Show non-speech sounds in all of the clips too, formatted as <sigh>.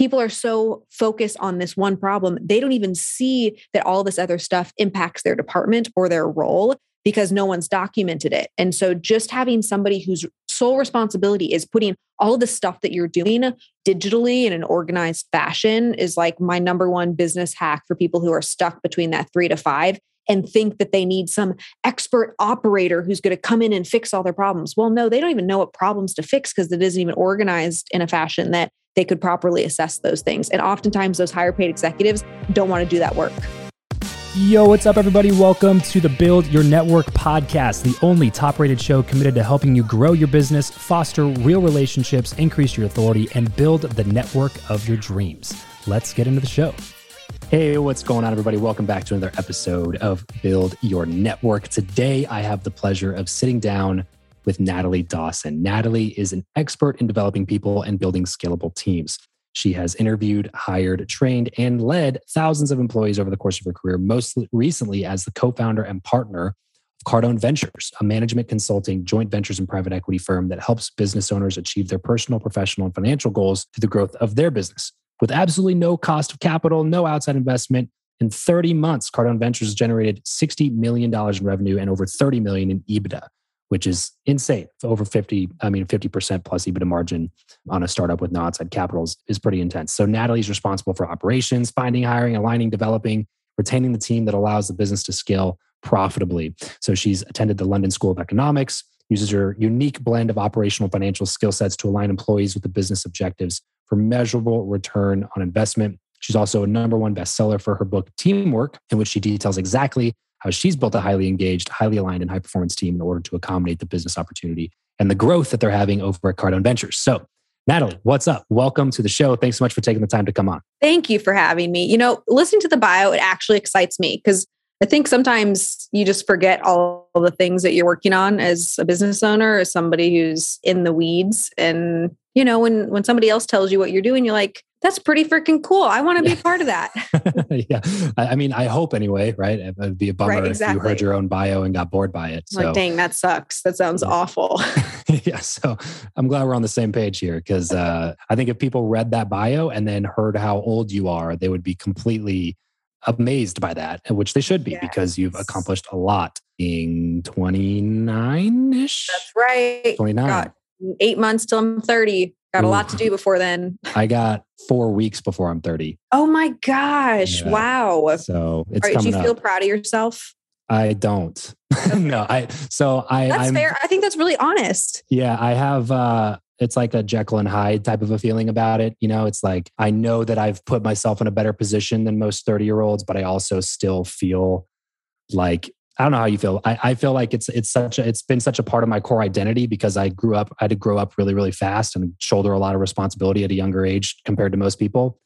people are so focused on this one problem, they don't even see that all this other stuff impacts their department or their role because no one's documented it. And so just having somebody whose sole responsibility is putting all the stuff that you're doing digitally in an organized fashion is like my number one business hack for people who are stuck between that 3 to 5 and think that they need some expert operator who's going to come in and fix all their problems. Well, no, they don't even know what problems to fix because it isn't even organized in a fashion that they could properly assess those things. And oftentimes, those higher paid executives don't want to do that work. Yo, what's up, everybody? Welcome to the Build Your Network podcast, the only top rated show committed to helping you grow your business, foster real relationships, increase your authority, and build the network of your dreams. Let's get into the show. Hey, what's going on, everybody? Welcome back to another episode of Build Your Network. Today, I have the pleasure of sitting down with Natalie Dawson. Natalie is an expert in developing people and building scalable teams. She has interviewed, hired, trained, and led thousands of employees over the course of her career, most recently as the co founder and partner of Cardone Ventures, a management consulting, joint ventures, and private equity firm that helps business owners achieve their personal, professional, and financial goals through the growth of their business with absolutely no cost of capital, no outside investment. In 30 months, Cardone Ventures generated $60 million in revenue and over 30 million in EBITDA, which is insane. Over 50, I mean, 50% plus EBITDA margin on a startup with no outside capital is, is pretty intense. So Natalie's responsible for operations, finding, hiring, aligning, developing, retaining the team that allows the business to scale profitably. So she's attended the London School of Economics, uses her unique blend of operational financial skill sets to align employees with the business objectives for measurable return on investment. She's also a number one bestseller for her book Teamwork, in which she details exactly how she's built a highly engaged, highly aligned, and high performance team in order to accommodate the business opportunity and the growth that they're having over at Cardone Ventures. So, Natalie, what's up? Welcome to the show. Thanks so much for taking the time to come on. Thank you for having me. You know, listening to the bio, it actually excites me because I think sometimes you just forget all the things that you're working on as a business owner, as somebody who's in the weeds. And, you know, when when somebody else tells you what you're doing, you're like, that's pretty freaking cool. I want to be part of that. <laughs> yeah. I mean, I hope anyway, right? It would be a bummer right, exactly. if you heard your own bio and got bored by it. So. Like, dang, that sucks. That sounds yeah. awful. <laughs> yeah. So I'm glad we're on the same page here because uh, I think if people read that bio and then heard how old you are, they would be completely amazed by that, which they should be yes. because you've accomplished a lot being 29 ish. That's right. 29. Got eight months till I'm 30. Got Ooh. a lot to do before then. I got four weeks before I'm 30. Oh my gosh. Yeah. Wow. So it's right, Do you feel up. proud of yourself? I don't. <laughs> no, I so I That's I'm, fair. I think that's really honest. Yeah, I have uh it's like a Jekyll and Hyde type of a feeling about it. You know, it's like I know that I've put myself in a better position than most 30 year olds, but I also still feel like I don't know how you feel. I, I feel like it's it's such a it's been such a part of my core identity because I grew up, I had to grow up really, really fast and shoulder a lot of responsibility at a younger age compared to most people.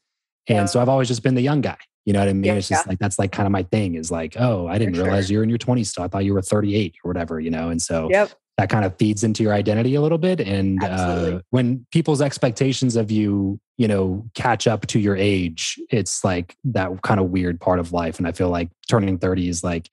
And yeah. so I've always just been the young guy. You know what I mean? Yeah, it's just yeah. like that's like kind of my thing is like, oh, I didn't For realize sure. you're in your 20s still. I thought you were 38 or whatever, you know. And so yep that kind of feeds into your identity a little bit. And uh, when people's expectations of you you know catch up to your age it's like that kind of weird part of life. And i feel like turning 30 is like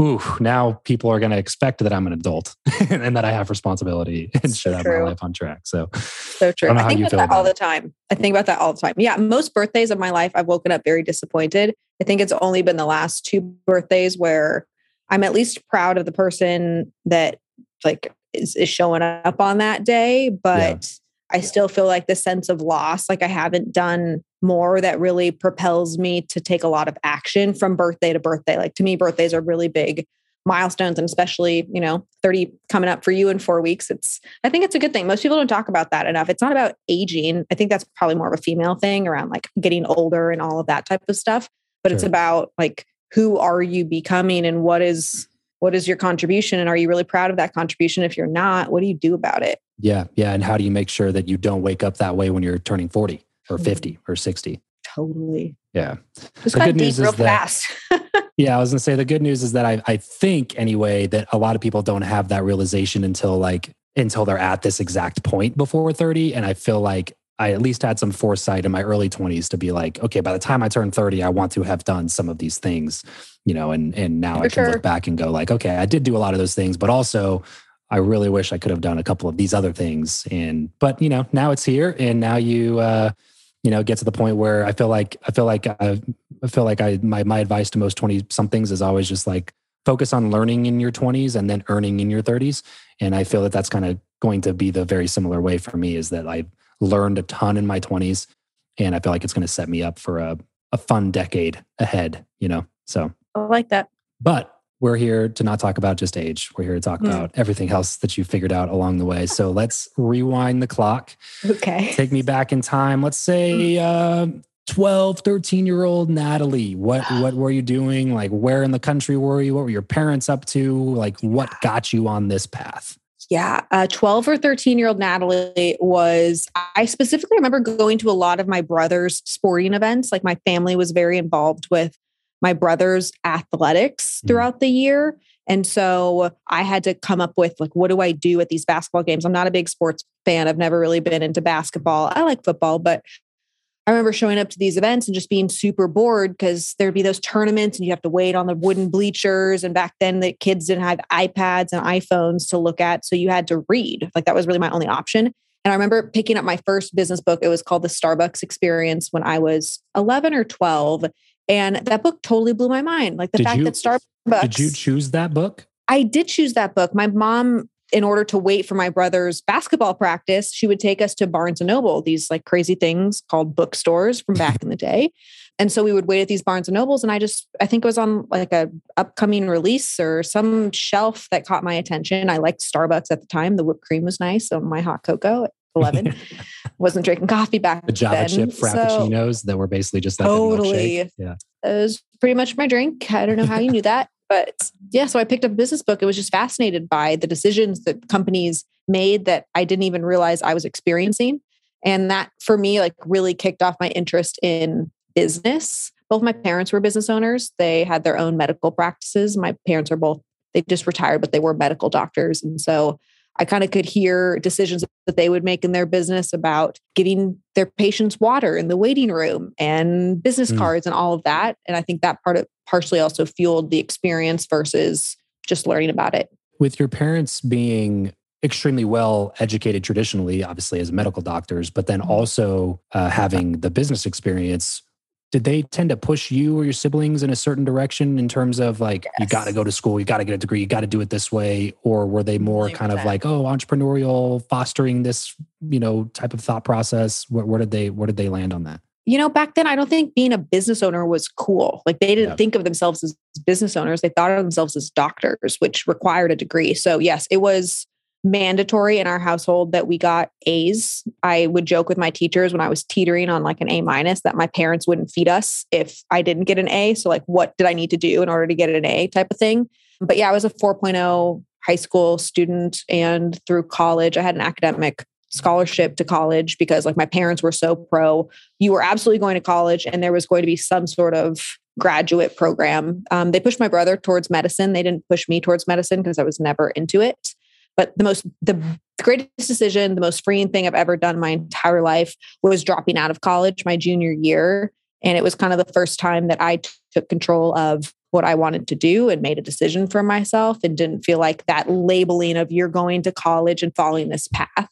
ooh now people are going to expect that i'm an adult <laughs> and that i have responsibility <laughs> and should have my life on track. So so true. I, I think about that about all it. the time. I think about that all the time. Yeah most birthdays of my life i've woken up very disappointed. I think it's only been the last two birthdays where i'm at least proud of the person that like is, is showing up on that day but yeah. i still feel like the sense of loss like i haven't done more that really propels me to take a lot of action from birthday to birthday. Like to me birthdays are really big milestones and especially you know 30 coming up for you in four weeks it's i think it's a good thing. Most people don't talk about that enough. It's not about aging. I think that's probably more of a female thing around like getting older and all of that type of stuff but sure. it's about like who are you becoming and what is what is your contribution and are you really proud of that contribution? If you're not what do you do about it? Yeah yeah and how do you make sure that you don't wake up that way when you're turning 40 or mm-hmm. 50 or 60 totally. Yeah. Just the good news real is fast that, <laughs> yeah i was gonna say the good news is that I, I think anyway that a lot of people don't have that realization until like until they're at this exact point before 30 and i feel like I at least had some foresight in my early 20s to be like, okay, by the time I turn 30, I want to have done some of these things, you know, and and now For I can sure. look back and go like, okay, I did do a lot of those things, but also I really wish I could have done a couple of these other things. And but you know, now it's here and now you uh you know, get to the point where I feel like I feel like I, I feel like I my my advice to most 20 somethings is always just like focus on learning in your 20s and then earning in your 30s. And I feel that that's kind of going to be the very similar way for me is that I learned a ton in my 20s and I feel like it's going to set me up for a, a fun decade ahead, you know? So I like that. But we're here to not talk about just age. We're here to talk mm. about everything else that you figured out along the way. So let's rewind the clock. Okay. Take me back in time. Let's say uh, 12, 13 year old Natalie. What what were you doing? Like where in the country were you? What were your parents up to? Like what got you on this path? Yeah, uh, 12 or 13 year old Natalie was, I specifically remember going to a lot of my brother's sporting events. Like my family was very involved with my brother's athletics mm. throughout the year. And so I had to come up with like, what do I do at these basketball games? I'm not a big sports fan. I've never really been into basketball. I like football, but I remember showing up to these events and just being super bored because there'd be those tournaments and you have to wait on the wooden bleachers. And back then the kids didn't have iPads and iPhones to look at. So you had to read. Like that was really my only option. And I remember picking up my first business book. It was called The Starbucks Experience when I was 11 or 12. And that book totally blew my mind. Like the did fact you, that Starbucks. Did you choose that book? I did choose that book. My mom, in order to wait for my brother's basketball practice, she would take us to Barnes and Noble, these like crazy things called bookstores from back in the day. And so we would wait at these Barnes and Nobles. And I just, I think it was on like a upcoming release or some shelf that caught my attention. I liked Starbucks at the time. The whipped cream was nice on my hot cocoa. 11. <laughs> Wasn't drinking coffee back the Java then. chip frappuccinos so, that were basically just like totally. Yeah. It was pretty much my drink. I don't know how you knew that. But yeah, so I picked up a business book. It was just fascinated by the decisions that companies made that I didn't even realize I was experiencing. And that for me, like really kicked off my interest in business. Both my parents were business owners. They had their own medical practices. My parents are both, they just retired, but they were medical doctors. And so I kind of could hear decisions that they would make in their business about giving their patients water in the waiting room and business mm. cards and all of that. And I think that part of partially also fueled the experience versus just learning about it. With your parents being extremely well educated traditionally, obviously as medical doctors, but then mm-hmm. also uh, having the business experience did they tend to push you or your siblings in a certain direction in terms of like yes. you got to go to school you got to get a degree you got to do it this way? Or were they more kind of like oh entrepreneurial fostering this you know type of thought process where, where, did they where did they land on that? You know back then i don't think being a business owner was cool. Like they didn't yeah. think of themselves as business owners they thought of themselves as doctors which required a degree. So yes it was mandatory in our household that we got A's. I would joke with my teachers when I was teetering on like an A minus that my parents wouldn't feed us if I didn't get an A. So, like, what did I need to do in order to get an A type of thing? But yeah, I was a 4.0 high school student and through college, I had an academic scholarship to college because like my parents were so pro you were absolutely going to college and there was going to be some sort of graduate program um, they pushed my brother towards medicine they didn't push me towards medicine because i was never into it but the most, the greatest decision, the most freeing thing I've ever done my entire life was dropping out of college my junior year. And it was kind of the first time that I t- took control of what I wanted to do and made a decision for myself and didn't feel like that labeling of you're going to college and following this path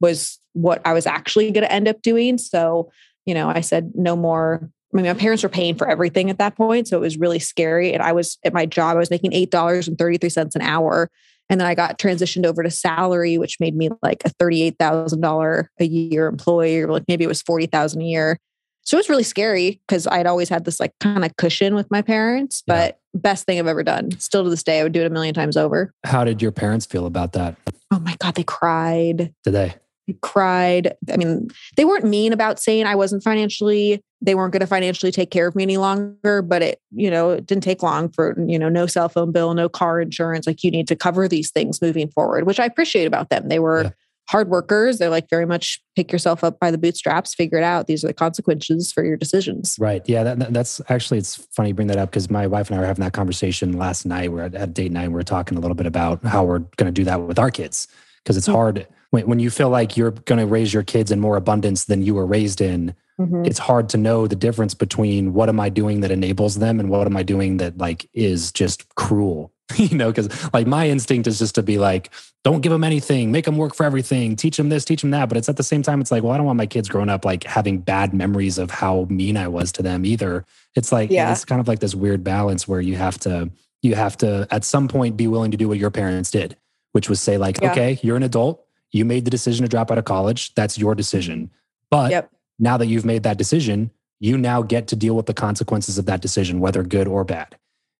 was what I was actually going to end up doing. So, you know, I said no more. I mean, my parents were paying for everything at that point. So it was really scary. And I was at my job, I was making $8.33 an hour. And then I got transitioned over to salary, which made me like a $38,000 a year employee, or like maybe it was 40,000 a year. So it was really scary because I'd always had this like kind of cushion with my parents, but yeah. best thing I've ever done. Still to this day, I would do it a million times over. How did your parents feel about that? Oh my God, they cried. Did they? Cried. I mean, they weren't mean about saying I wasn't financially, they weren't going to financially take care of me any longer, but it, you know, it didn't take long for, you know, no cell phone bill, no car insurance. Like you need to cover these things moving forward, which I appreciate about them. They were yeah. hard workers. They're like very much pick yourself up by the bootstraps, figure it out. These are the consequences for your decisions. Right. Yeah. That, that's actually, it's funny you bring that up because my wife and I were having that conversation last night. We're at, at date night. We we're talking a little bit about how we're going to do that with our kids because it's hard when, when you feel like you're going to raise your kids in more abundance than you were raised in mm-hmm. it's hard to know the difference between what am i doing that enables them and what am i doing that like is just cruel <laughs> you know because like my instinct is just to be like don't give them anything. Make them work for everything. Teach them this teach them that. But it's at the same time it's like well i don't want my kids growing up like having bad memories of how mean i was to them either. It's like yeah. it's kind of like this weird balance where you have to you have to at some point be willing to do what your parents did which was say like yeah. okay you're an adult you made the decision to drop out of college that's your decision but yep. now that you've made that decision you now get to deal with the consequences of that decision whether good or bad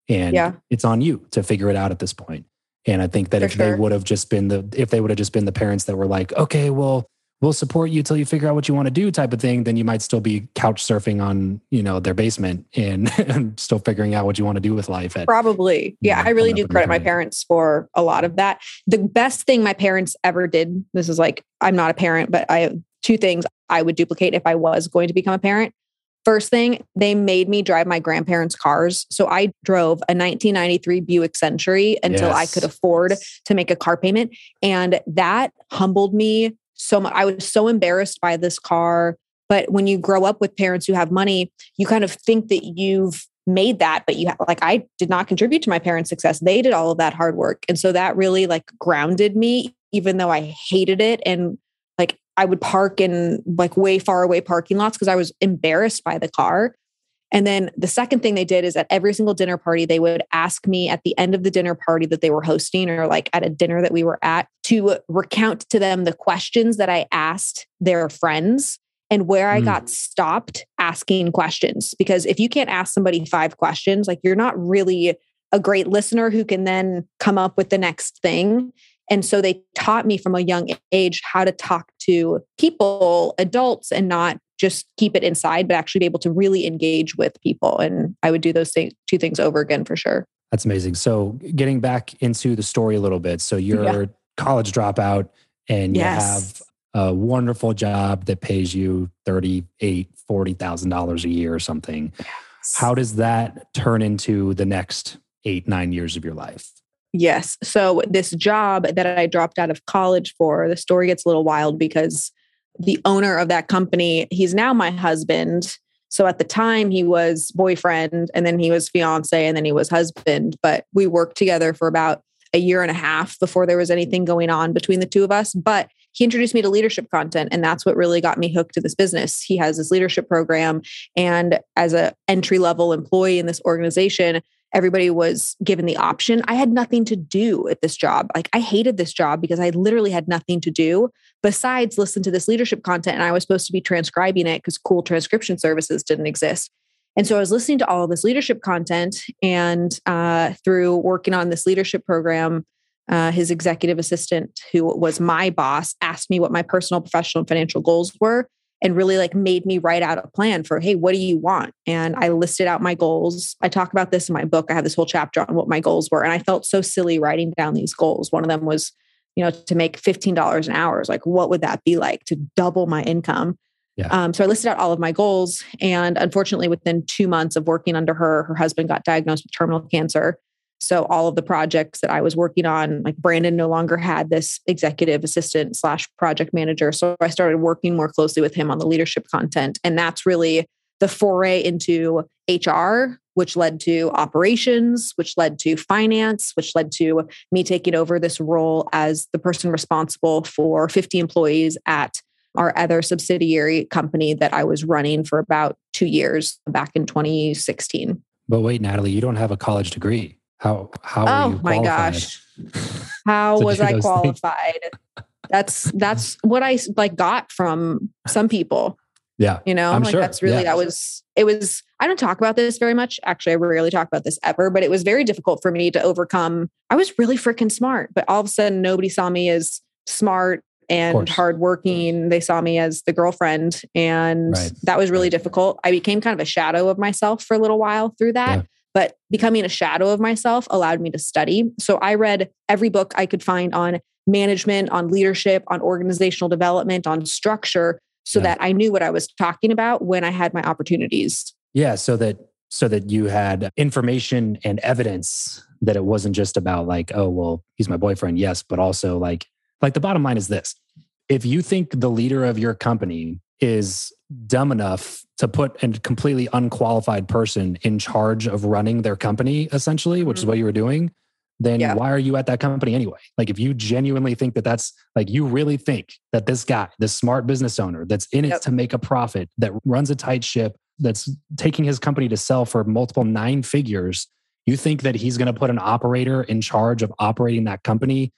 and yeah. it's on you to figure it out at this point. and i think that For if sure. they would have just been the if they would have just been the parents that were like okay well we'll support you till you figure out what you want to do type of thing then you might still be couch surfing on you know their basement and, <laughs> and still figuring out what you want to do with life at, probably yeah know, i really do credit my parents for a lot of that the best thing my parents ever did this is like i'm not a parent but i have two things i would duplicate if i was going to become a parent First thing, they made me drive my grandparents' cars. So I drove a 1993 Buick Century until yes. I could afford to make a car payment. And that humbled me so much. I was so embarrassed by this car. But when you grow up with parents who have money, you kind of think that you've made that but you like i did not contribute to my parents success they did all of that hard work and so that really like grounded me even though i hated it and like I would park in like way far away parking lots because I was embarrassed by the car. And then the second thing they did is at every single dinner party, they would ask me at the end of the dinner party that they were hosting or like at a dinner that we were at to recount to them the questions that I asked their friends and where I mm. got stopped asking questions. Because if you can't ask somebody five questions, like you're not really a great listener who can then come up with the next thing. And so they taught me from a young age how to talk to people, adults, and not just keep it inside, but actually be able to really engage with people. And I would do those things, two things over again for sure. That's amazing. So getting back into the story a little bit. So you're yeah. college dropout and yes. you have a wonderful job that pays you thirty-eight, forty thousand dollars a year or something. Yes. How does that turn into the next eight, nine years of your life? Yes. So this job that I dropped out of college for, the story gets a little wild because the owner of that company, he's now my husband. So at the time he was boyfriend and then he was fiance and then he was husband, but we worked together for about a year and a half before there was anything going on between the two of us, but he introduced me to leadership content and that's what really got me hooked to this business. He has this leadership program and as a entry level employee in this organization, everybody was given the option. I had nothing to do at this job. Like I hated this job because I literally had nothing to do besides listen to this leadership content. And I was supposed to be transcribing it because cool transcription services didn't exist. And so I was listening to all of this leadership content and uh, through working on this leadership program, uh, his executive assistant, who was my boss, asked me what my personal, professional, and financial goals were and really like made me write out a plan for hey what do you want and i listed out my goals i talk about this in my book i have this whole chapter on what my goals were and i felt so silly writing down these goals one of them was you know to make $15 an hour like what would that be like to double my income yeah. Um, so I listed out all of my goals. And unfortunately, within two months of working under her, her husband got diagnosed with terminal cancer. So all of the projects that I was working on, like Brandon no longer had this executive assistant slash project manager. So I started working more closely with him on the leadership content. And that's really the foray into HR, which led to operations, which led to finance, which led to me taking over this role as the person responsible for 50 employees at our other subsidiary company that I was running for about two years back in 2016. But wait, Natalie, you don't have a college degree. How how oh my gosh how was i qualified that's that's what i like got from some people yeah you know I'm like sure. that's really yeah. that was it was i don't talk about this very much actually i rarely talk about this ever but it was very difficult for me to overcome i was really freaking smart but all of a sudden nobody saw me as smart and hardworking. They saw me as the girlfriend, and right. that was really difficult. I became kind of a shadow of myself for a little while through that. Yeah. But becoming a shadow of myself allowed me to study. So I read every book I could find on management, on leadership, on organizational development, on structure, so yeah. that I knew what I was talking about when I had my opportunities. Yeah. So that so that you had information and evidence that it wasn't just about like, oh, well, he's my boyfriend, yes, but also like like the bottom line is this if you think the leader of your company is dumb enough to put a completely unqualified person in charge of running their company, essentially, which mm-hmm. is what you were doing, then yeah. why are you at that company anyway? Like, if you genuinely think that that's like, you really think that this guy, this smart business owner that's in yep. it to make a profit, that runs a tight ship, that's taking his company to sell for multiple nine figures, you think that he's going to put an operator in charge of operating that company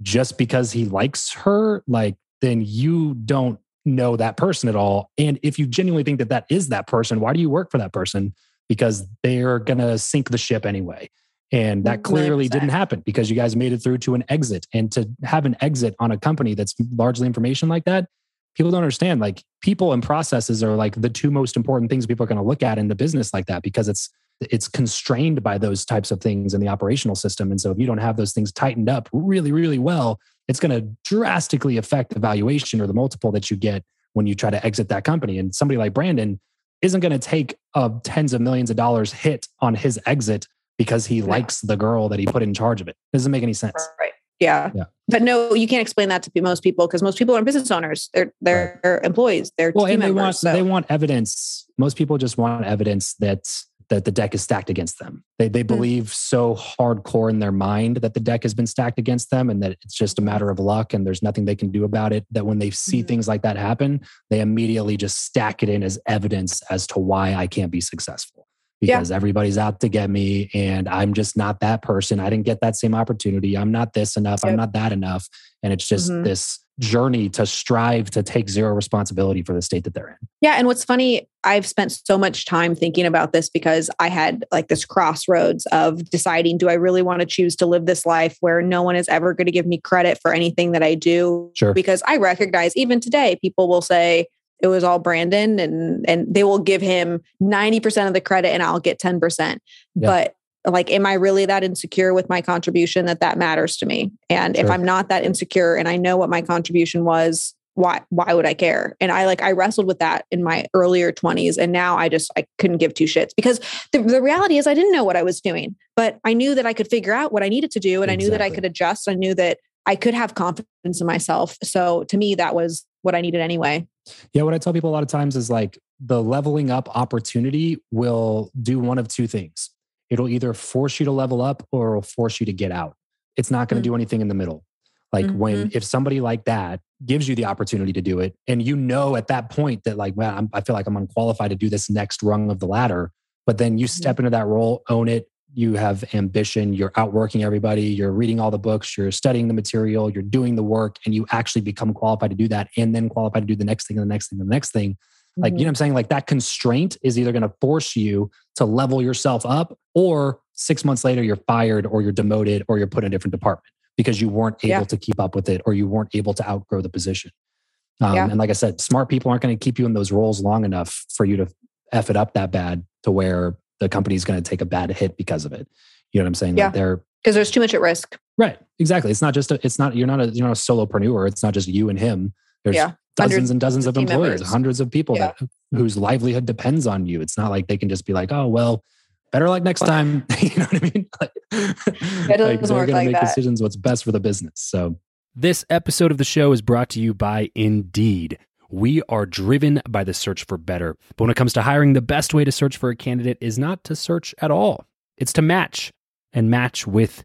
just because he likes her? Like, then you don't know that person at all. And if you genuinely think that that is that person, why do you work for that person? Because they're going to sink the ship anyway. And that mm, clearly did not happen because you guys made it through to an exit. And to have an exit on a company that's largely information like that, people don't understand. Like people and processes are like the two most important things people are going to look at in the business like that because it's it's constrained by those types of things in the operational system. And so if you don't have those things tightened up really, really well, it's going to drastically affect the valuation or the multiple that you get when you try to exit that company. And somebody like Brandon isn't going to take a tens of millions of dollars hit on his exit because he likes the girl that he put in charge of it. Doesn't make any sense. Right. Yeah. yeah. But no, you can't explain that to most people because most people aren't business owners. They're they're right. employees. They're well, and they members, want so. they want evidence. Most people just want evidence that that the deck is stacked against them. They they mm-hmm. believe so hardcore in their mind that the deck has been stacked against them and that it's just a matter of luck and there's nothing they can do about it. That when they see mm-hmm. things like that happen, they immediately just stack it in as evidence as to why I can't be successful. Because yeah. everybody's out to get me and I'm just not that person. I didn't get that same opportunity. I'm not this enough. Yep. I'm not that enough. And it's just mm-hmm. this journey to strive to take zero responsibility for the state that they're in. Yeah. And what's funny, I've spent so much time thinking about this because I had like this crossroads of deciding do I really want to choose to live this life where no one is ever going to give me credit for anything that I do? Sure. Because I recognize even today, people will say, it was all Brandon and and they will give him 90% of the credit and I'll get 10%. Yeah. But like am i really that insecure with my contribution that that matters to me? And sure. if i'm not that insecure and i know what my contribution was why why would i care? And i like i wrestled with that in my earlier 20s and now i just i couldn't give two shits because the, the reality is i didn't know what i was doing but i knew that i could figure out what i needed to do and exactly. i knew that i could adjust. I knew that i could have confidence in myself. So to me that was what i needed anyway. Yeah what i tell people a lot of times is like the leveling up opportunity will do one of two things it'll either force you to level up or it'll force you to get out. It's not going to mm-hmm. do anything in the middle. Like mm-hmm. when if somebody like that gives you the opportunity to do it, and you know at that point that like, well, I'm, i feel like I'm unqualified to do this next rung of the ladder, but then you step mm-hmm. into that role, own it. You have ambition. You're outworking everybody. You're reading all the books. You're studying the material. You're doing the work, and you actually become qualified to do that, and then qualified to do the next thing, and the next thing, and the next thing. Like, mm-hmm. you know what I'm saying? Like that constraint is either going to force you to level yourself up or six months later you're fired or you're demoted or you're put in a different department because you weren't able yeah. to keep up with it or you weren't able to outgrow the position. Um, yeah. And like I said, smart people aren't going to keep you in those roles long enough for you to F it up that bad to where the company's going to take a bad hit because of it. You know what I'm saying? Yeah. Like they're because there's too much at risk. Right. Exactly. It's not just a, it's not you're not a you're not a solopreneur. It's not just you and him. There's yeah dozens and dozens of employers, members. hundreds of people yeah. that whose livelihood depends on you. It's not like they can just be like, oh well, better luck next time. <laughs> <laughs> you know what I mean? <laughs> Like, like they're going to make that. decisions what's best for the business. So this episode of the show is brought to you by Indeed. We are driven by the search for better. But when it comes to hiring, the best way to search for a candidate is not to search at all. It's to match and match with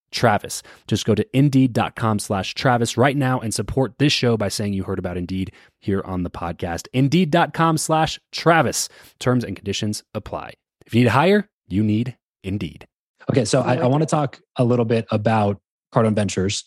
Travis. Just go to indeed.com slash Travis right now and support this show by saying you heard about Indeed here on the podcast. Indeed.com slash Travis. Terms and conditions apply. If you need to hire, you need Indeed. Okay, so I, I want to talk a little bit about Cardone Ventures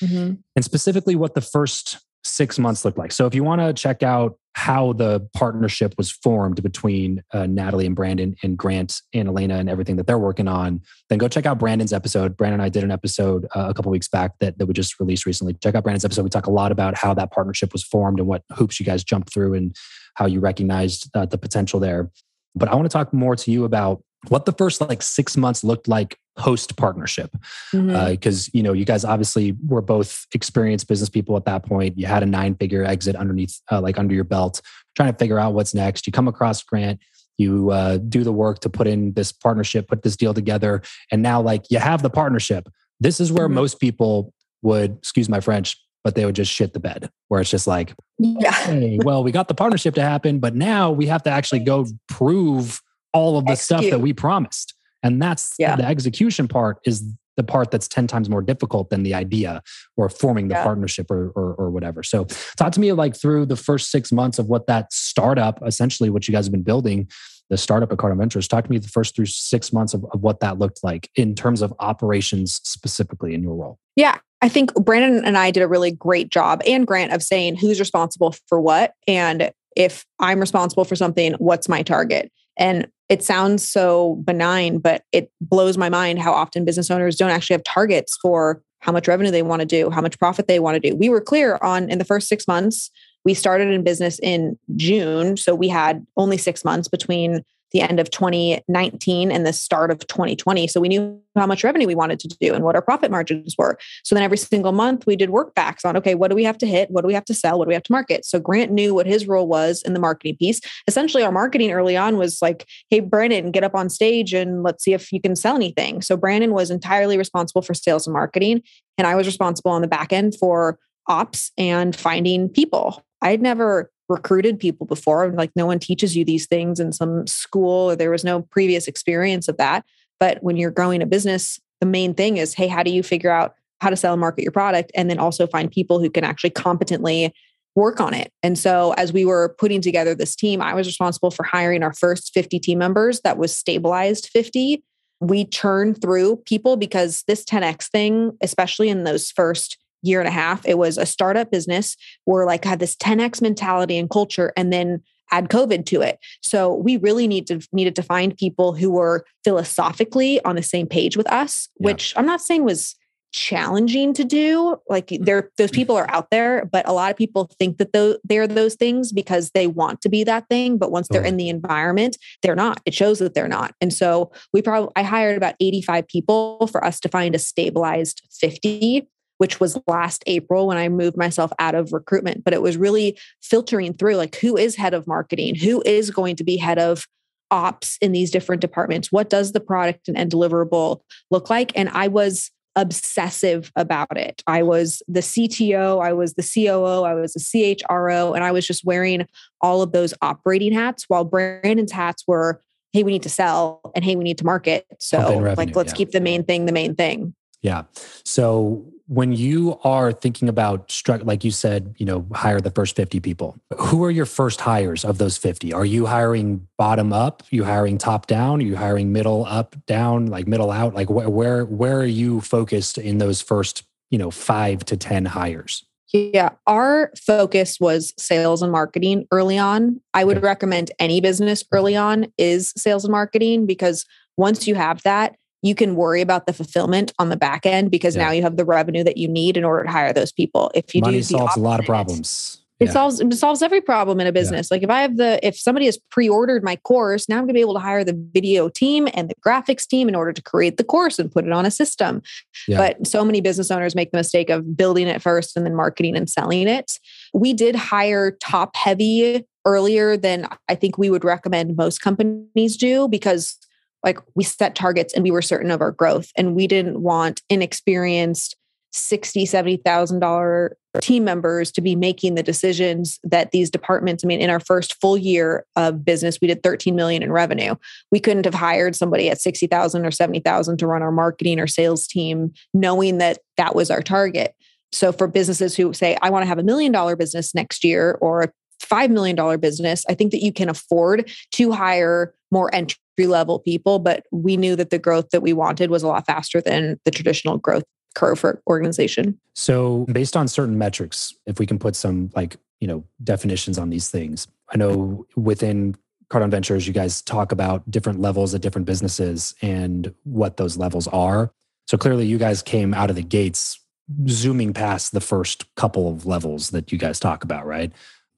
mm-hmm. and specifically what the first six months looked like. So if you want to check out how the partnership was formed between uh, Natalie and Brandon and Grant and Elena and everything that they're working on, then go check out Brandon's episode. Brandon and I did an episode uh, a couple weeks back that, that we just released recently. Check out Brandon's episode. We talk a lot about how that partnership was formed and what hoops you guys jumped through and how you recognized uh, the potential there. But I want to talk more to you about what the first like six months looked like post partnership because mm-hmm. uh, you know you guys obviously were both experienced business people at that point. You had a nine figure exit underneath uh, like under your belt trying to figure out what's next. You come across grant you uh, do the work to put in this partnership put this deal together and now like you have the partnership. This is where mm-hmm. most people would excuse my french but they would just shit the bed where it's just like yeah. Hey, well we got the partnership to happen but now we have to actually go prove all of the Execute. stuff that we promised and that's yeah. the execution part is the part that's 10 times more difficult than the idea or forming the yeah. partnership or, or, or whatever so talk to me like through the first six months of what that startup essentially what you guys have been building the startup at Cardone Ventures. Talk to me the first through six months of, of what that looked like in terms of operations specifically in your role. Yeah, I think Brandon and I did a really great job and Grant of saying who's responsible for what. And if I'm responsible for something, what's my target? And it sounds so benign, but it blows my mind how often business owners don't actually have targets for how much revenue they want to do, how much profit they want to do. We were clear on in the first six months, we started in business in June. So we had only six months between the end of 2019 and the start of 2020. So we knew how much revenue we wanted to do and what our profit margins were. So then every single month we did work backs on okay, what do we have to hit? What do we have to sell? What do we have to market? So Grant knew what his role was in the marketing piece. Essentially, our marketing early on was like, hey, Brandon, get up on stage and let's see if you can sell anything. So Brandon was entirely responsible for sales and marketing. And I was responsible on the back end for ops and finding people. I had never recruited people before. Like no one teaches you these things in some school, or there was no previous experience of that. But when you're growing a business, the main thing is, hey, how do you figure out how to sell and market your product? And then also find people who can actually competently work on it. And so as we were putting together this team, I was responsible for hiring our first 50 team members that was stabilized 50. We churned through people because this 10x thing, especially in those first year and a half. It was a startup business where like had this 10x mentality and culture and then add COVID to it. So we really need to needed to find people who were philosophically on the same page with us, yeah. which I'm not saying was challenging to do. Like mm. there, those people are out there, but a lot of people think that those they're those things because they want to be that thing. But once they're in the environment, they're not. It shows that they're not. And so we probably I hired about 85 people for us to find a stabilized 50 which was last April when I moved myself out of recruitment. But it was really filtering through like who is head of marketing, who is going to be head of ops in these different departments, what does the product and deliverable look like? And I was obsessive about it. I was the CTO, I was the COO, I was the CHRO, and I was just wearing all of those operating hats while Brandon's hats were, hey, we need to sell and hey, we need to market. So, revenue, like, let's yeah. keep the main thing the main thing. Yeah. So when you are thinking about stru- like you said you know hire the first 50 people who are your first hires of those 50 are you hiring bottom up? Are you hiring top down? Are you hiring middle up down like middle out? Like wh- where where are you focused in those first you know 5 to 10 hires? Yeah, our focus was sales and marketing early on. I would recommend any business early on is sales and marketing because once you have that, you can worry about the fulfillment on the back end because yeah. now you have the revenue that you need in order to hire those people. If you money do solves a lot of problems. It yeah. solves it solves every problem in a business. Yeah. Like if I have the if somebody has pre-ordered my course, now I'm going to be able to hire the video team and the graphics team in order to create the course and put it on a system. But so many business owners make the mistake of building it first and then marketing and selling it. We did hire top heavy earlier than I think we would recommend most companies do because like we set targets and we were certain of our growth and we didn't want inexperienced 60 70000 dollar team members to be making the decisions that these departments i mean in our first full year of business we did 13 million in revenue. We couldn't have hired somebody at 60000 or 70000 to run our marketing or sales team knowing that that was our target. So for businesses who say i want to have a million dollar business next year or a $5 million business i think that you can afford to hire more entry level people but we knew that the growth that we wanted was a lot faster than the traditional growth curve for organization. So, based on certain metrics, if we can put some like, you know, definitions on these things, I know within Cardone Ventures, you guys talk about different levels of different businesses and what those levels are. So, clearly, you guys came out of the gates zooming past the first couple of levels that you guys talk about, right?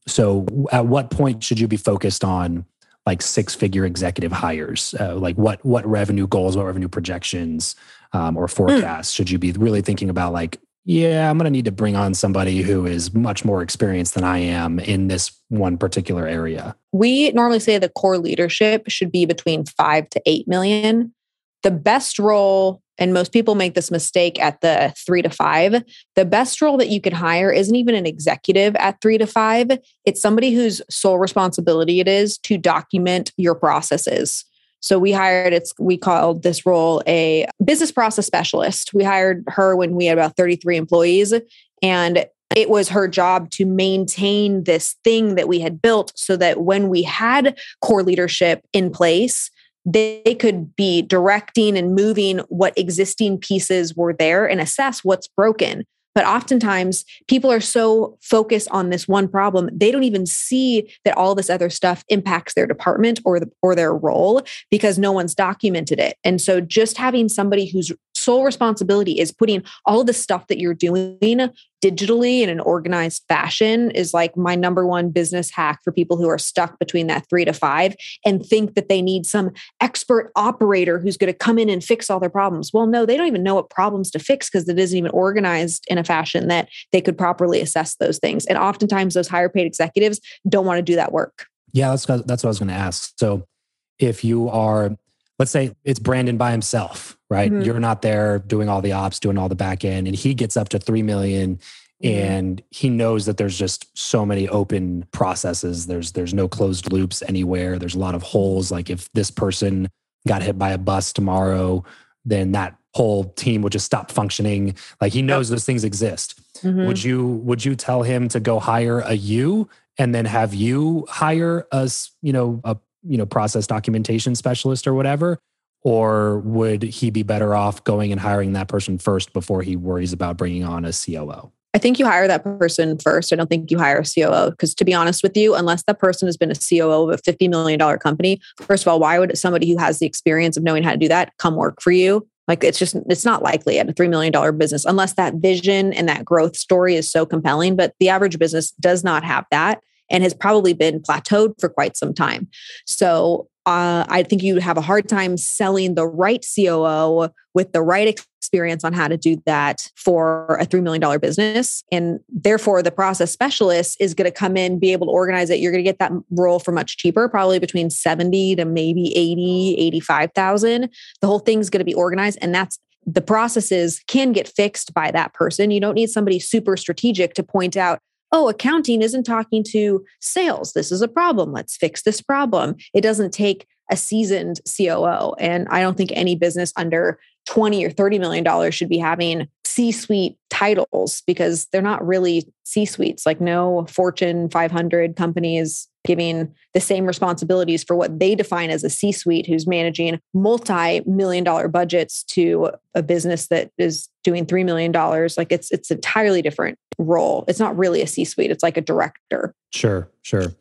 So, at what point should you be focused on like six figure executive hires? Uh, like what what revenue goals, what revenue projections, um, or hmm. forecasts? Mm. Should you be really thinking about like, yeah, I'm going to need to bring on somebody who is much more experienced than I am in this one particular area? We normally say the core leadership should be between five to eight million. The best role, and most people make this mistake at the three to five, the best role that you can hire isn't even an executive at three to five. It's somebody whose sole responsibility it is to document your processes. So we hired it's we called this role a business process specialist. We hired her when we had about 33 employees and it was her job to maintain this thing that we had built so that when we had core leadership in place, they could be directing and moving what existing pieces were there and assess what's broken. But oftentimes, people are so focused on this one problem, they don't even see that all this other stuff impacts their department or the, or their role because no one's documented it. And so, just having somebody whose sole responsibility is putting all the stuff that you're doing digitally in an organized fashion is like my number one business hack for people who are stuck between that three to five and think that they need some expert operator who's going to come in and fix all their problems. Well, no, they don't even know what problems to fix because it isn't even organized in a fashion that they could properly assess those things. And oftentimes, those higher paid executives don't want to do that work. Yeah, that's that's what I was going to ask. So, if you are let's say it's Brandon by himself, right? Mm-hmm. You're not there doing all the ops, doing all the back end, and he gets up to 3 million mm-hmm. and he knows that there's just so many open processes. There's there's no closed loops anywhere. There's a lot of holes. Like if this person got hit by a bus tomorrow, then that whole team would just stop functioning. Like he knows those things exist. Mm-hmm. Would you would you tell him to go hire a you and then have you hire us, you know, a you know process documentation specialist or whatever or would he be better off going and hiring that person first before he worries about bringing on a COO? I think you hire that person first. I don't think you hire a COO because, to be honest with you, unless that person has been a COO of a $50 million company, first of all, why would somebody who has the experience of knowing how to do that come work for you? Like it's just, it's not likely at a $3 million business unless that vision and that growth story is so compelling. But the average business does not have that and has probably been plateaued for quite some time. So uh, I think you'd have a hard time selling the right COO with the right experience on how to do that for a $3 million business. And therefore, the process specialist is going to come in, be able to organize it. You're going to get that role for much cheaper, probably between 70 to maybe 80, 85,000. The whole thing's going to be organized. And that's the processes can get fixed by that person. You don't need somebody super strategic to point out, oh, accounting isn't talking to sales. This is a problem. Let's fix this problem. It doesn't take a seasoned COO. And I don't think any business under 20 or 30 million dollars should be having C-suite titles because they're not really C-suites. Like no Fortune 500 companies giving the same responsibilities for what they define as a C suite who's managing multi million dollar budgets to a business that is doing $3 million. Like it's, it's entirely different role. It's not really a C suite, it's like a director. Sure, sure.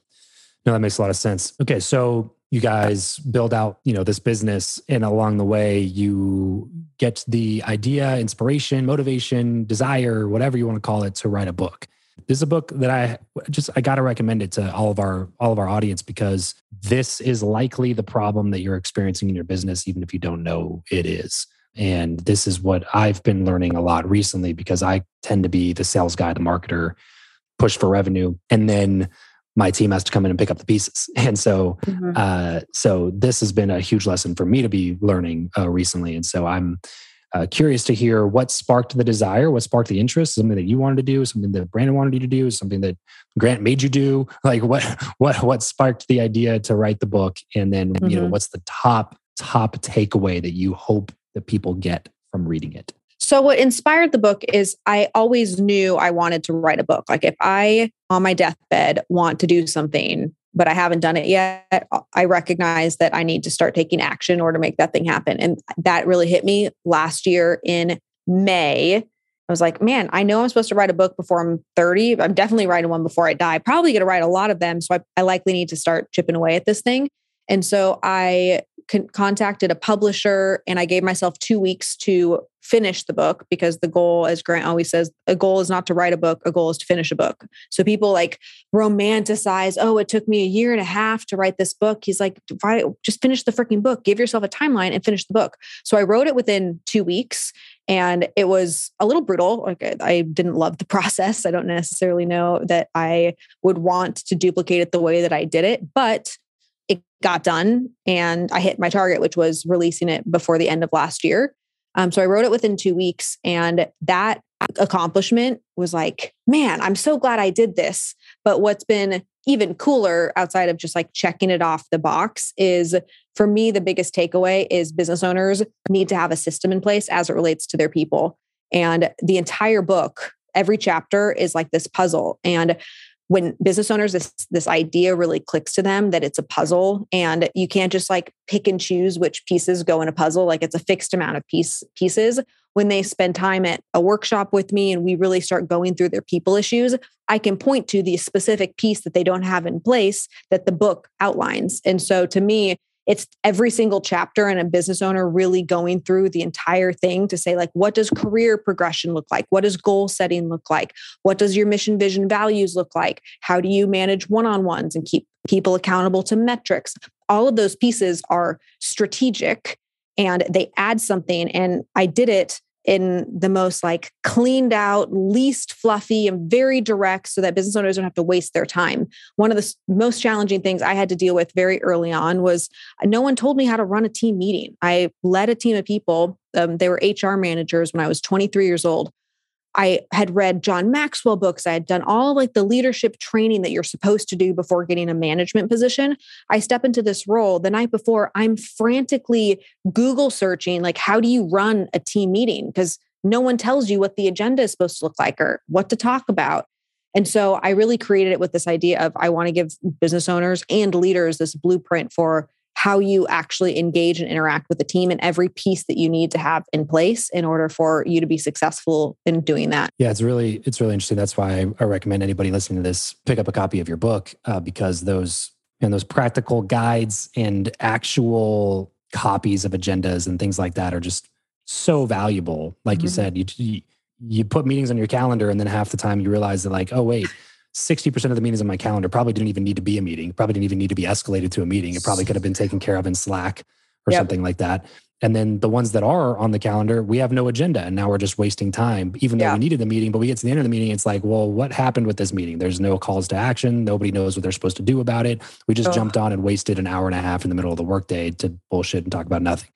No, that makes a lot of sense. Okay. So you guys build out, you know, this business and along the way you get the idea, inspiration, motivation, desire, whatever you want to call it to write a book This is a book that I just I got to recommend it to all of our all of our audience because this is likely the problem that you're experiencing in your business even if you don't know it is. And this is what I've been learning a lot recently because I tend to be the sales guy, the marketer, push for revenue, and then my team has to come in and pick up the pieces. <laughs> And so, mm-hmm. uh, so this has been a huge lesson for me to be learning uh, recently. And so I'm uh, curious to hear what sparked the desire, what sparked the interest, something that you wanted to do, something that Brandon wanted you to do, something that Grant made you do. <laughs> Like what, what, what sparked the idea to write the book, and then mm-hmm. you know mm-hmm. what's the top top takeaway that you hope that people get from reading it. So, what inspired the book is I always knew I wanted to write a book. Like, if I on my deathbed want to do something, but I haven't done it yet, uh, I recognize that I need to start taking action in order to make that thing happen. And that really hit me last year in May. I was like, man, I know I'm supposed to write a book before I'm 30. I'm definitely writing one before I die. Probably going to write a lot of them. So I, I likely need to start chipping away at this thing. And so I con- contacted a publisher and I gave myself two weeks to finish the book because the goal, as Grant always says, a goal is not to write a book, a goal is to finish a book. So people like romanticize, oh, it took me a year and a half to write this book. He's like, just finish the freaking book, give yourself a timeline and finish the book. So I wrote it within two weeks and it was a little brutal. Like I didn't love the <laughs> process. I don't necessarily know that I would want to duplicate it the way that I did it, but got done and I hit my target, which was releasing it before the end of last year. Um, so I wrote it within two weeks. And that accomplishment was like, man, I'm so glad I did this. But what's been even cooler outside of just like checking it off the box is for me, the biggest takeaway is business owners need to have a system in place as it relates to their people. And the entire book, every chapter is like this puzzle. And when business owners this this idea really clicks to them that it's a puzzle and you can't just like pick and choose which pieces go in a puzzle. Like it's a fixed amount of piece pieces. When they spend time at a workshop with me and we really start going through their people issues i can point to the specific piece that they don't have in place that the book outlines. And so to me it's every single chapter and a business owner really going through the entire thing to say like what does career progression look like? What does goal setting look like? What does your mission vision values look like? How do you manage one-on-ones and keep people accountable to metrics? All of those pieces are strategic and they add something and i did it in the most like cleaned out, least fluffy, and very direct so that business owners don't have to waste their time. One of the most challenging things I had to deal with very early on was uh, no one told me how to run a team meeting. I led a team of people. Um, they were HR managers when I was 23 years old. I had read John Maxwell books. I had done all like the leadership training that you're supposed to do before getting a management position. I step into this role the night before, I'm frantically Google searching, like, how do you run a team meeting? Because no one tells you what the agenda is supposed to look like or what to talk about. And so I really created it with this idea of I want to give business owners and leaders this blueprint for how you actually engage and interact with the team and every piece that you need to have in place in order for you to be successful in doing that. Yeah, it's really it's really interesting. That's why I, recommend anybody listening to this pick up a copy of your book uh, because those and those practical guides and actual copies of agendas and things like that are just so valuable. Like mm-hmm. you said, you you put meetings on your calendar and then half the time you realize that like, oh wait, 60% of the meetings on my calendar probably didn't even need to be a meeting, probably didn't even need to be escalated to a meeting. It probably could have been taken care of in Slack or yep. something like that. And then the ones that are on the calendar, we have no agenda. And now we're just wasting time, even though yeah. we needed the meeting. But we get to the end of the meeting, it's like, well, what happened with this meeting? There's no calls to action. Nobody knows what they're supposed to do about it. We just jumped on and wasted an hour and a half in the middle of the workday to bullshit and talk about nothing.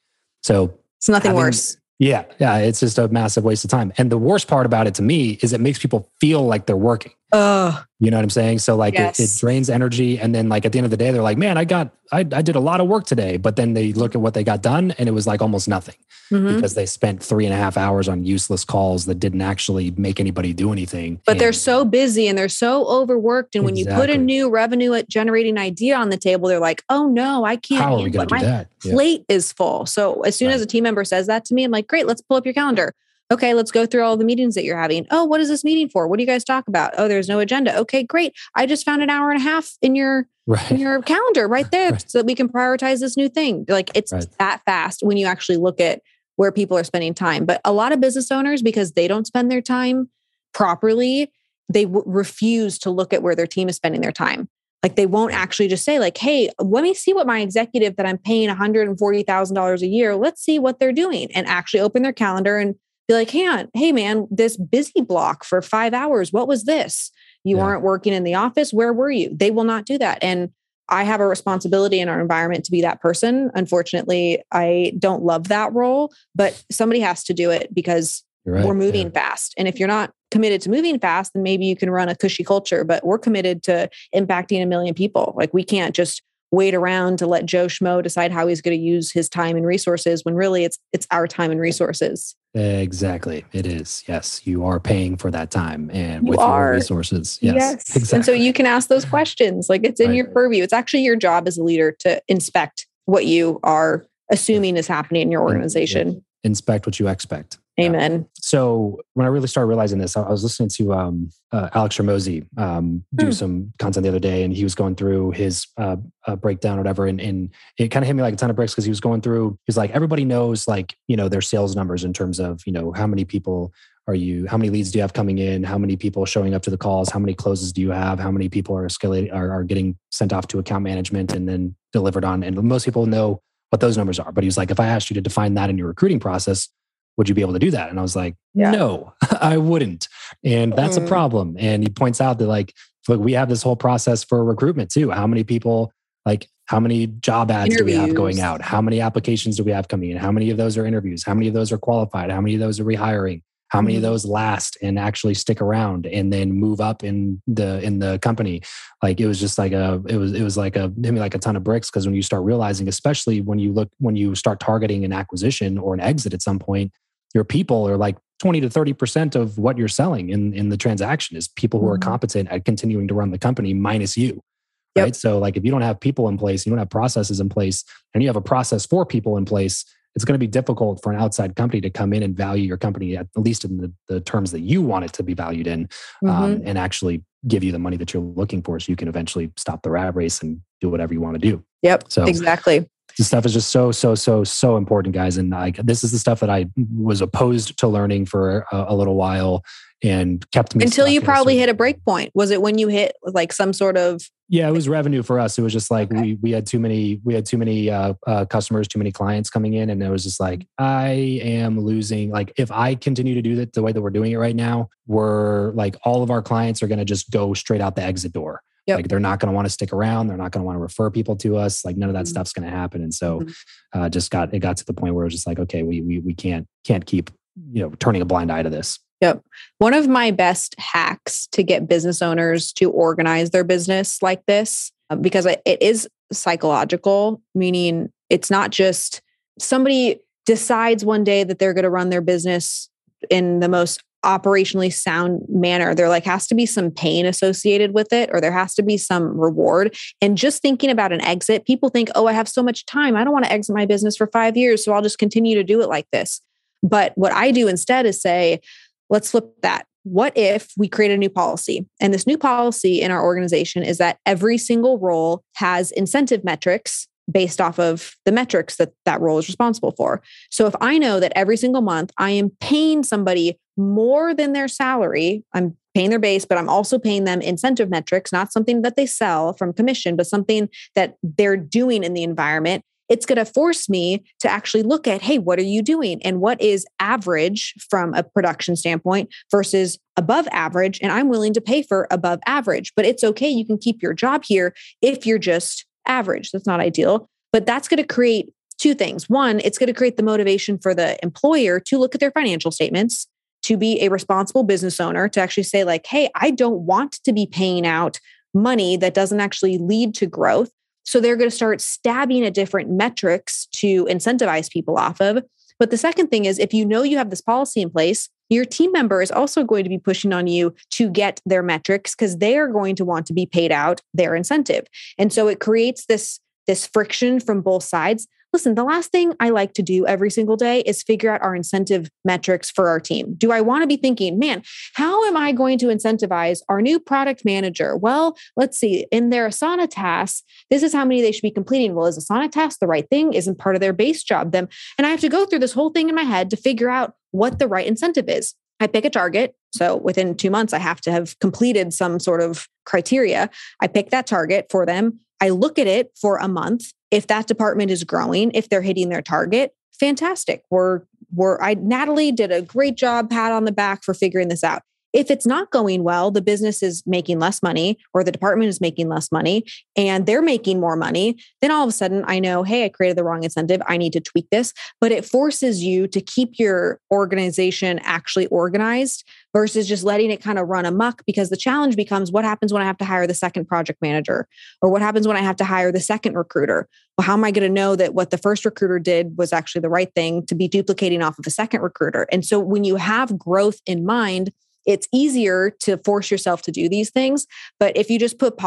So it's nothing having, worse. Yeah. Yeah. It's just a massive waste of time. And the worst part about it to me is it makes people feel like they're working. Uh, you know what I'm saying? So like yes. it, it, drains energy. And then like at the end of the day, they're like, man, I got, I, I did a lot of work today. But then they look at what they got done and it was like almost nothing mm-hmm. because they spent three and a half hours on useless calls that didn't actually make anybody do anything. But and, they're so busy and they're so overworked. And when you put a new revenue generating idea on the table, they're like, oh no, I can't. How are we to do that? Yeah. Plate is full. So as soon right. as a team member says that to me, I'm like, great, let's pull up your calendar. Okay, let's go through all the meetings that you're having. Oh, what is this meeting for? What do you guys talk about? Oh, there's no agenda. Okay, great. I just found an hour and a half in your right. in your calendar right there <laughs> right. so that we can prioritize this new thing. Like it's right. that fast when you actually look at where people are spending time. But a lot of business owners, because they don't spend their time properly, they w- refuse to look at where their team is spending their time. Like they won't actually just say like, "Hey, let me see what my executive that I'm paying $140,000 a year, let's see what they're doing." And actually open their calendar and be like, "Hey, hey man, this busy block for 5 hours, what was this? You yeah. weren't working in the office, where were you?" They will not do that. And I have a responsibility in our environment to be that person. Unfortunately, I don't love that role, but somebody has to do it because right. we're moving yeah. fast. And if you're not committed to moving fast, then maybe you can run a cushy culture, but we're committed to impacting a million people. Like we can't just wait around to let Joe Schmo decide how he's going to use his time and resources when really it's it's our time and resources. Exactly. It is. Yes. You are paying for that time and you with are. your resources. Yes. yes. Exactly. And so you can ask those questions. Like it's in right. your purview. It's actually your job as a leader to inspect what you are assuming is happening in your organization. Inspect what you expect. Amen. So when I really started realizing this, I was listening to um, uh, Alex Hormozi um, do hmm. some content the other day, and he was going through his uh, uh, breakdown or whatever, and, and it kind of hit me like a ton of bricks because he was going through. He's like, everybody knows like you know their sales numbers in terms of you know how many people are you, how many leads do you have coming in, how many people showing up to the calls, how many closes do you have, how many people are escalating are, are getting sent off to account management and then delivered on, and most people know what those numbers are. But he was like, if I asked you to define that in your recruiting process would you be able to do that? And I was like, yeah. no, <laughs> I wouldn't. And that's mm. a problem. And he points out that like, look, we have this whole process for recruitment too. How many people, like, how many job ads interviews. do we have going out? How many applications do we have coming in? How many of those are interviews? How many of those are qualified? How many of those are rehiring? How many of mm-hmm. those last and actually stick around and then move up in the in the company? Like it was just like a it was it was like a hit me like a ton of bricks because when you start realizing, especially when you look when you start targeting an acquisition or an exit at some point, your people are like 20 to 30% of what you're selling in, in the transaction is people who are mm-hmm. competent at continuing to run the company minus you. Yep. Right. So, like, if you don't have people in place, you don't have processes in place, and you have a process for people in place, it's going to be difficult for an outside company to come in and value your company at least in the, the terms that you want it to be valued in um, mm-hmm. um, and actually give you the money that you're looking for so you can eventually stop the rat race and do whatever you want to do. Yep. So, exactly this stuff is just so so so so important guys and like this is the stuff that i was opposed to learning for a, a little while and kept me until you probably hit a break point was it when you hit like some sort of yeah it was revenue for us it was just like okay. we we had too many we had too many uh, uh, customers too many clients coming in and it was just like mm-hmm. i am losing like if i continue to do that the way that we're doing it right now we're like all of our clients are going to just go straight out the exit door Yep. Like they're not going to want to stick around. They're not going to want to refer people to us. Like none of that mm-hmm. stuff's going to happen. And so, mm-hmm. uh, just got it got to the point where it was just like, okay, we we we can't can't keep you know turning a blind eye to this. Yep. One of my best hacks to get business owners to organize their business like this, uh, because it is psychological, meaning it's not just somebody decides one day that they're going to run their business in the most operationally sound manner. There like has to be some pain associated with it or there has to be some reward. And just thinking about an exit people think oh i have so much time. I don't want to exit my business for 5 years so i'll just continue to do it like this. But what i do instead is say let's flip that what if we create a new policy and this new policy in our organization is that every single role has incentive metrics based off of the metrics that that role is responsible for. So if I know that every single month I am paying somebody more than their salary, I'm paying their base, but I'm also paying them incentive metrics, not something that they sell from commission, but something that they're doing in the environment. It's going to force me to actually look at, hey, what are you doing? And what is average from a production standpoint versus above average? And I'm willing to pay for above average, but it's okay. You can keep your job here if you're just average. That's not ideal, but that's going to create two things. One, it's going to create the motivation for the employer to look at their financial statements, to be a responsible business owner, to actually say, like, hey, I don't want to be paying out money that doesn't actually lead to growth. So they're going to start stabbing at different metrics to incentivize people off of. But the second thing is if you know you have this policy in place, your team member is also going to be pushing on you to get their metrics because they are going to want to be paid out their incentive. And so it creates this this friction from both sides listen, the last thing I like to do every single day is figure out our incentive metrics for our team. Do I want to be thinking, man, how am I going to incentivize our new product manager? Well, let's see, in their Asana tasks, this is how many they should be completing. Well, is Asana task the right thing? Isn't part of their base job them? And I have to go through this whole thing in my head to figure out what the right incentive is. I pick a target. So within two months, I have to have completed some sort of criteria. I pick that target for them. I look at it for a month. If that department is growing, if they're hitting their target, fantastic. We're we're I Natalie did a great job, pat on the back for figuring this out. If it's not going well, the business is making less money or the department is making less money and they're making more money, then all of a sudden I know, hey, I created the wrong incentive. I need to tweak this. But it forces you to keep your organization actually organized versus just letting it kind of run amok because the challenge becomes what happens when I have to hire the second project manager or what happens when I have to hire the second recruiter? Well, how am I going to know that what the first recruiter did was actually the right thing to be duplicating off of a second recruiter? And so when you have growth in mind, it's easier to force yourself to do these things. But if you just put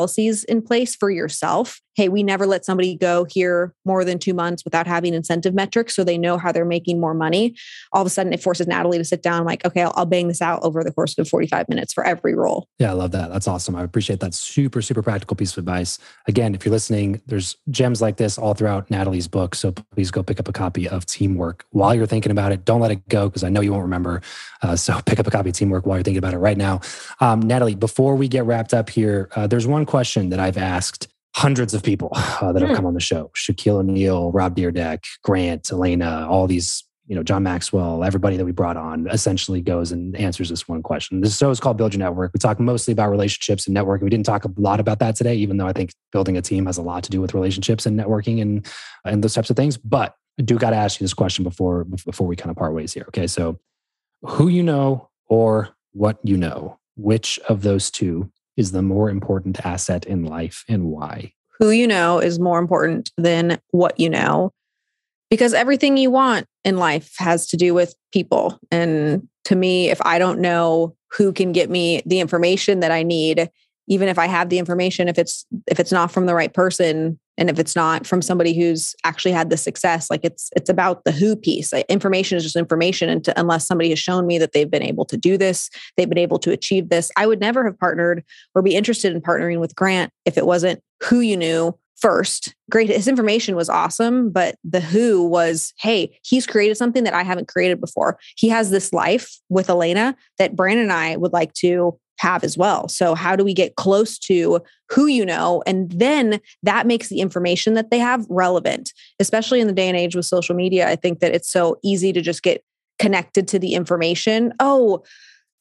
policies in place for yourself, hey, we never let somebody go here more than two months without having incentive metrics so they know how they're making more money. All of a sudden, it forces Natalie to sit down, like, okay, I'll, I'll bang this out over the course of 45 minutes for every role. Yeah, I love that. That's awesome. I appreciate that super, super practical piece of advice. Again, if you're listening, there's gems like this all throughout Natalie's book. So please go pick up a copy of Teamwork while you're thinking about it. Don't let it go because I know you won't remember. Uh, so <laughs> pick up a copy of Teamwork while you're thinking about it right now. Um, Natalie, before we get wrapped up here, uh, there's one question that I've asked hundreds of people uh, that have hmm. come on the show Shaquille O'Neal, Rob Dyrdek, Grant, Elena, all these, you know, John Maxwell, everybody that we brought on essentially goes and answers this one question. This show is called Build Your Network. We talk mostly about relationships and networking. We didn't talk a lot about that today, even though I think building a team has a lot to do with relationships and networking and, and those types of things. But I do got to ask you this question before before we kind of part ways here. Okay. So who you know or what you know, which of those two is the more important asset in life and why? Who you know is more important than what you know because everything you want in life has to do with people. And to me, if I don't know who can get me the information that I need, even if I have the information, if it's if it's not from the right person, and if it's not from somebody who's actually had the success like it's it's about the who piece. Like, information is just information and to, unless somebody has shown me that they've been able to do this they've been able to achieve this i would never have partnered or be interested in partnering with grant if it wasn't who you knew first. Great his information was awesome but the who was hey he's created something that i haven't created before. He has this life with elena that brandon and i would like to have as well. So, how do we get close to who you know? And then that makes the information that they have relevant, especially in the day and age with social media. I think that it's so easy to just get connected to the information. Oh,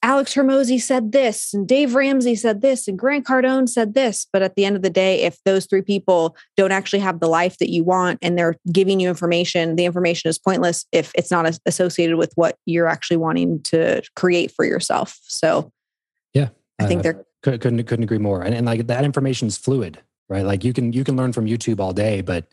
Alex Hormozi said this, and Dave Ramsey said this, and Grant Cardone said this. But at the end of the day, if those three people don't actually have the life that you want and they're giving you information, the information is pointless if it's not associated with what you're actually wanting to create for yourself. So, yeah, I think uh, they're couldn't couldn't agree more. And, and like that information is fluid, right? Like you can you can learn from YouTube all day, but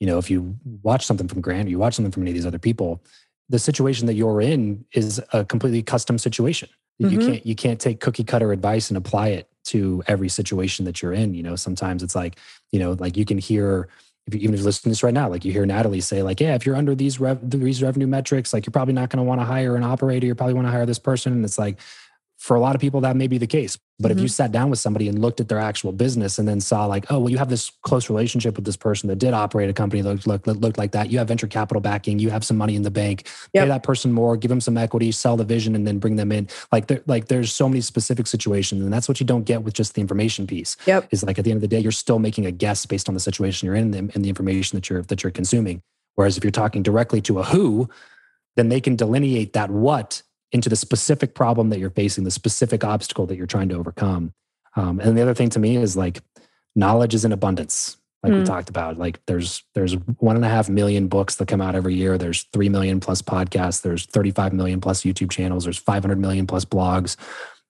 you know if you watch something from Grant, you watch something from any of these other people, the situation that you're in is a completely custom situation. Mm-hmm. You can't you can't take cookie cutter advice and apply it to every situation that you're in. You know, sometimes it's like you know, like you can hear if you, even if you're listening to this right now, like you hear Natalie say, like, yeah, if you're under these rev- these revenue metrics, like you're probably not going to want to hire an operator. You probably want to hire this person, and it's like, for a lot of people that may be the case but mm-hmm. if you mm-hmm. sat down with somebody and looked at their actual business and then saw like oh well you have this close relationship with this person that did operate a company that looked, looked, looked like that you have venture capital backing you have some money in the bank yep. pay that person more give them some equity sell the vision and then bring them in like there, like there's so many specific situations and that's what you don't get with just the information piece yep. is like at the end of the day you're still making a guess based on the situation you're in and the information that you're that you're consuming whereas if you're talking directly to a who then they can delineate that what into the specific problem that you're facing, the specific obstacle that you're trying to overcome. Um, and the other thing to me is like knowledge is in abundance, like mm. we talked about. Like there's there's one and a half million books that come out every year. There's three million plus podcasts. There's 35 million plus YouTube channels. There's 500 million plus blogs.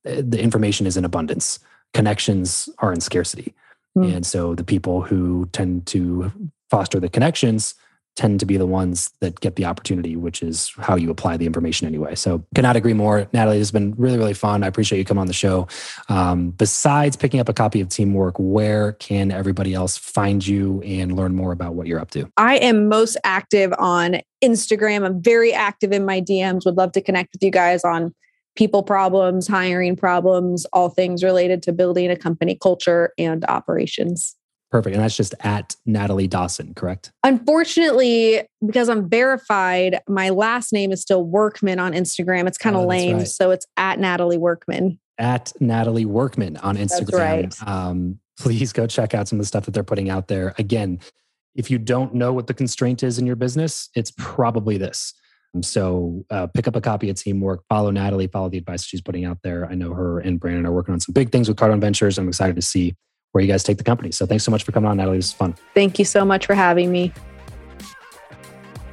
Uh, the information is in abundance. Connections are in scarcity. Mm. And so the people who tend to foster the connections tend to be the ones that get the opportunity, which is how you apply the information anyway. So cannot agree more. Natalie, this has been really, really fun. I appreciate you coming on the show. Um, besides picking up a copy of Teamwork, where can everybody else find you and learn more about what you're up to? I am most active on Instagram. I'm very active in my DMs. Would love to connect with you guys on people problems, hiring problems, all things related to building a company culture and operations. Perfect. And that's just at Natalie Dawson, correct? Unfortunately, because I'm verified, my last name is still Workman on Instagram. It's kind of oh, lame. Right. So it's at Natalie Workman. At Natalie Workman on Instagram. Right. Um, please go check out some of the stuff that they're putting out there. Again, if you don't know what the constraint is in your business, it's probably this. So uh, pick up a copy of Teamwork, follow Natalie, follow the advice she's putting out there. I know her and Brandon are working on some big things with Cardone Ventures. I'm excited to see where you guys take the company. So thanks so much for coming on, Natalie. This was fun. Thank you so much for having me.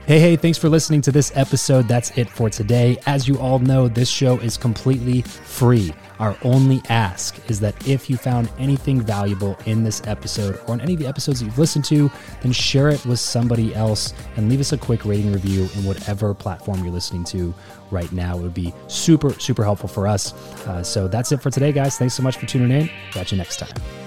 Hey, hey, thanks for listening to this episode. That's it for today. As you all know, this show is completely free. Our only ask is that if you found anything valuable in this episode or in any of the episodes that you've listened to, then share it with somebody else and leave us a quick rating review in whatever platform you're listening to right now. It would be super, super helpful for us. Uh, so that's it for today, guys. Thanks so much for tuning in. Catch you next time.